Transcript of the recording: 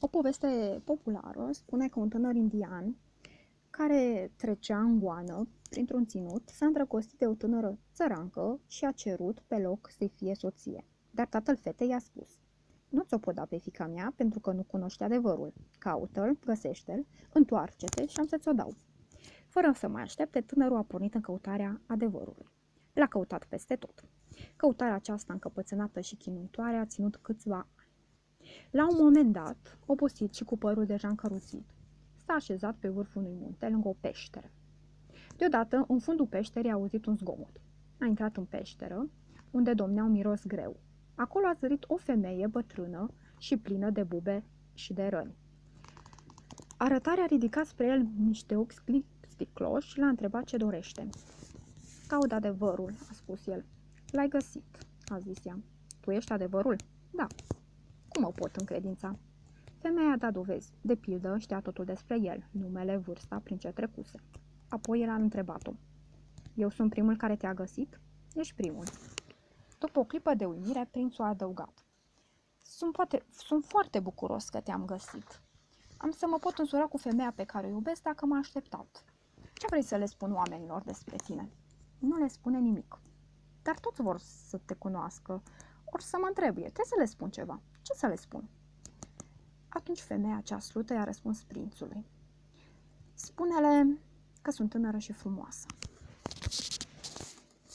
O poveste populară spune că un tânăr indian care trecea în goană printr-un ținut s-a îndrăgostit de o tânără țărancă și a cerut pe loc să fie soție. Dar tatăl fetei i-a spus, nu ți-o pot da pe fica mea pentru că nu cunoști adevărul. Caută-l, găsește-l, întoarce-te și am să-ți o dau. Fără să mai aștepte, tânărul a pornit în căutarea adevărului. L-a căutat peste tot. Căutarea aceasta încăpățânată și chinuitoare a ținut câțiva la un moment dat, obosit și cu părul deja încăruțit, s-a așezat pe vârful unui munte lângă o peșteră. Deodată, în fundul peșterii a auzit un zgomot. A intrat în peșteră, unde domnea un miros greu. Acolo a zărit o femeie bătrână și plină de bube și de răni. Arătarea a ridicat spre el niște ochi sticloși și l-a întrebat ce dorește. Caut adevărul, a spus el. L-ai găsit, a zis ea. Tu ești adevărul? Da, cum o pot încredința? Femeia a dat dovezi. De pildă, știa totul despre el, numele, vârsta, prin ce trecuse. Apoi el a întrebat-o. Eu sunt primul care te-a găsit? Ești primul. După o clipă de uimire, prințul a adăugat. Sunt, poate, sunt foarte bucuros că te-am găsit. Am să mă pot însura cu femeia pe care o iubesc dacă m-a așteptat. Ce vrei să le spun oamenilor despre tine? Nu le spune nimic. Dar toți vor să te cunoască. Or să mă întrebuie, trebuie să le spun ceva. Ce să le spun? Atunci femeia cea slută i-a răspuns prințului. Spune-le că sunt tânără și frumoasă.